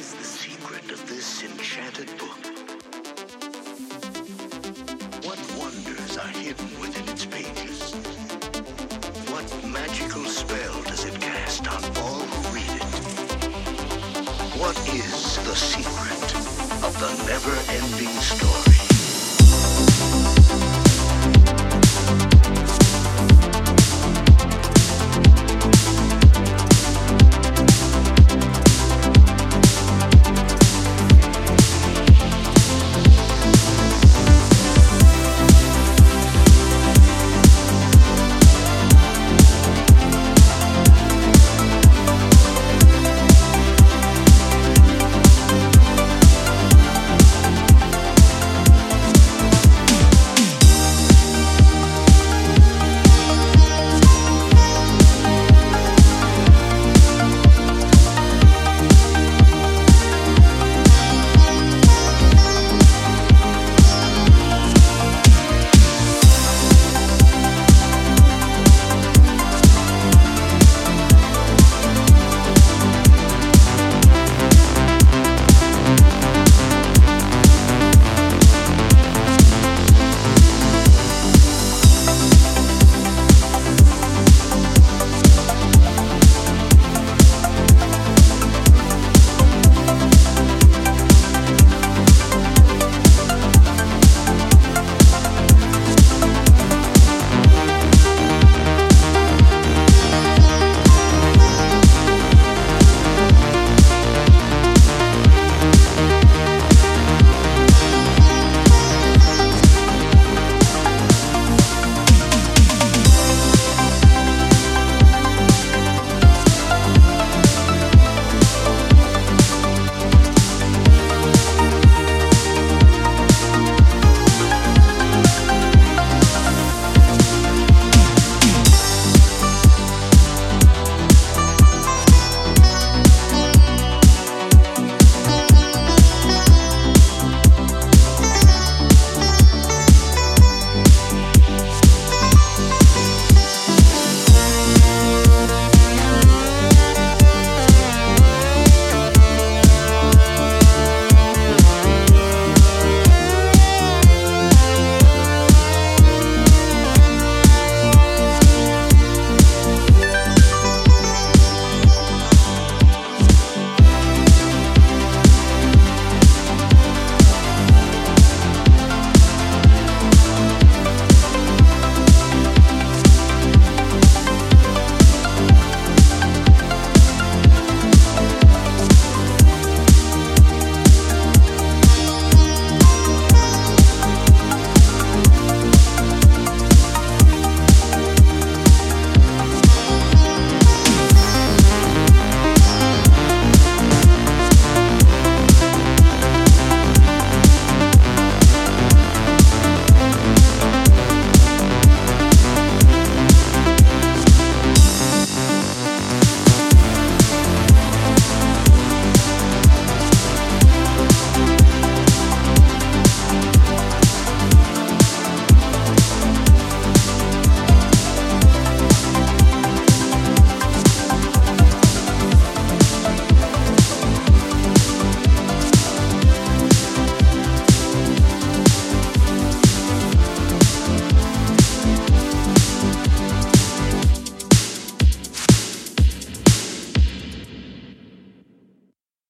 is the secret of this enchanted book? What wonders are hidden within its pages? What magical spell does it cast on all who read it? What is the secret of the never-ending story?